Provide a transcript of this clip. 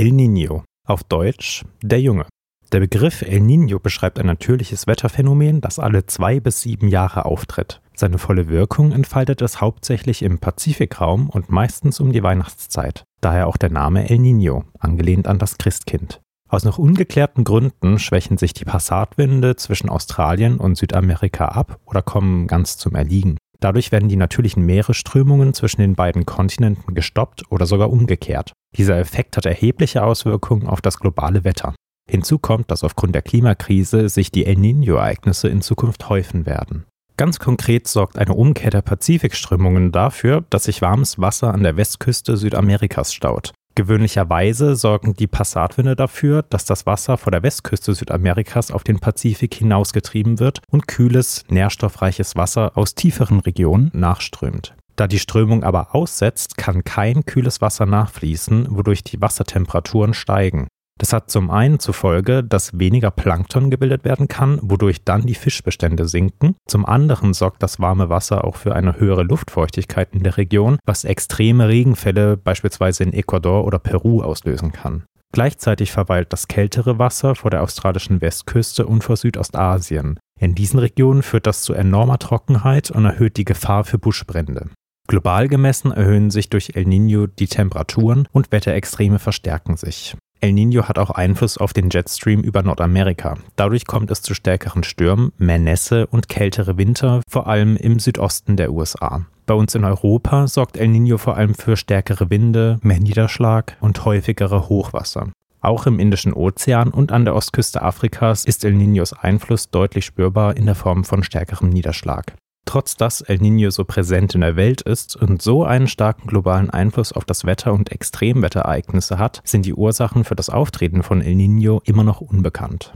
El Niño, auf Deutsch der Junge. Der Begriff El Niño beschreibt ein natürliches Wetterphänomen, das alle zwei bis sieben Jahre auftritt. Seine volle Wirkung entfaltet es hauptsächlich im Pazifikraum und meistens um die Weihnachtszeit. Daher auch der Name El Niño, angelehnt an das Christkind. Aus noch ungeklärten Gründen schwächen sich die Passatwinde zwischen Australien und Südamerika ab oder kommen ganz zum Erliegen. Dadurch werden die natürlichen Meeresströmungen zwischen den beiden Kontinenten gestoppt oder sogar umgekehrt. Dieser Effekt hat erhebliche Auswirkungen auf das globale Wetter. Hinzu kommt, dass aufgrund der Klimakrise sich die El Niño-Ereignisse in Zukunft häufen werden. Ganz konkret sorgt eine Umkehr der Pazifikströmungen dafür, dass sich warmes Wasser an der Westküste Südamerikas staut. Gewöhnlicherweise sorgen die Passatwinde dafür, dass das Wasser vor der Westküste Südamerikas auf den Pazifik hinausgetrieben wird und kühles, nährstoffreiches Wasser aus tieferen Regionen nachströmt. Da die Strömung aber aussetzt, kann kein kühles Wasser nachfließen, wodurch die Wassertemperaturen steigen. Das hat zum einen zur Folge, dass weniger Plankton gebildet werden kann, wodurch dann die Fischbestände sinken. Zum anderen sorgt das warme Wasser auch für eine höhere Luftfeuchtigkeit in der Region, was extreme Regenfälle beispielsweise in Ecuador oder Peru auslösen kann. Gleichzeitig verweilt das kältere Wasser vor der australischen Westküste und vor Südostasien. In diesen Regionen führt das zu enormer Trockenheit und erhöht die Gefahr für Buschbrände. Global gemessen erhöhen sich durch El Niño die Temperaturen und Wetterextreme verstärken sich. El Niño hat auch Einfluss auf den Jetstream über Nordamerika. Dadurch kommt es zu stärkeren Stürmen, mehr Nässe und kältere Winter, vor allem im Südosten der USA. Bei uns in Europa sorgt El Niño vor allem für stärkere Winde, mehr Niederschlag und häufigere Hochwasser. Auch im Indischen Ozean und an der Ostküste Afrikas ist El Niños Einfluss deutlich spürbar in der Form von stärkerem Niederschlag. Trotz dass El Niño so präsent in der Welt ist und so einen starken globalen Einfluss auf das Wetter und Extremwetterereignisse hat, sind die Ursachen für das Auftreten von El Niño immer noch unbekannt.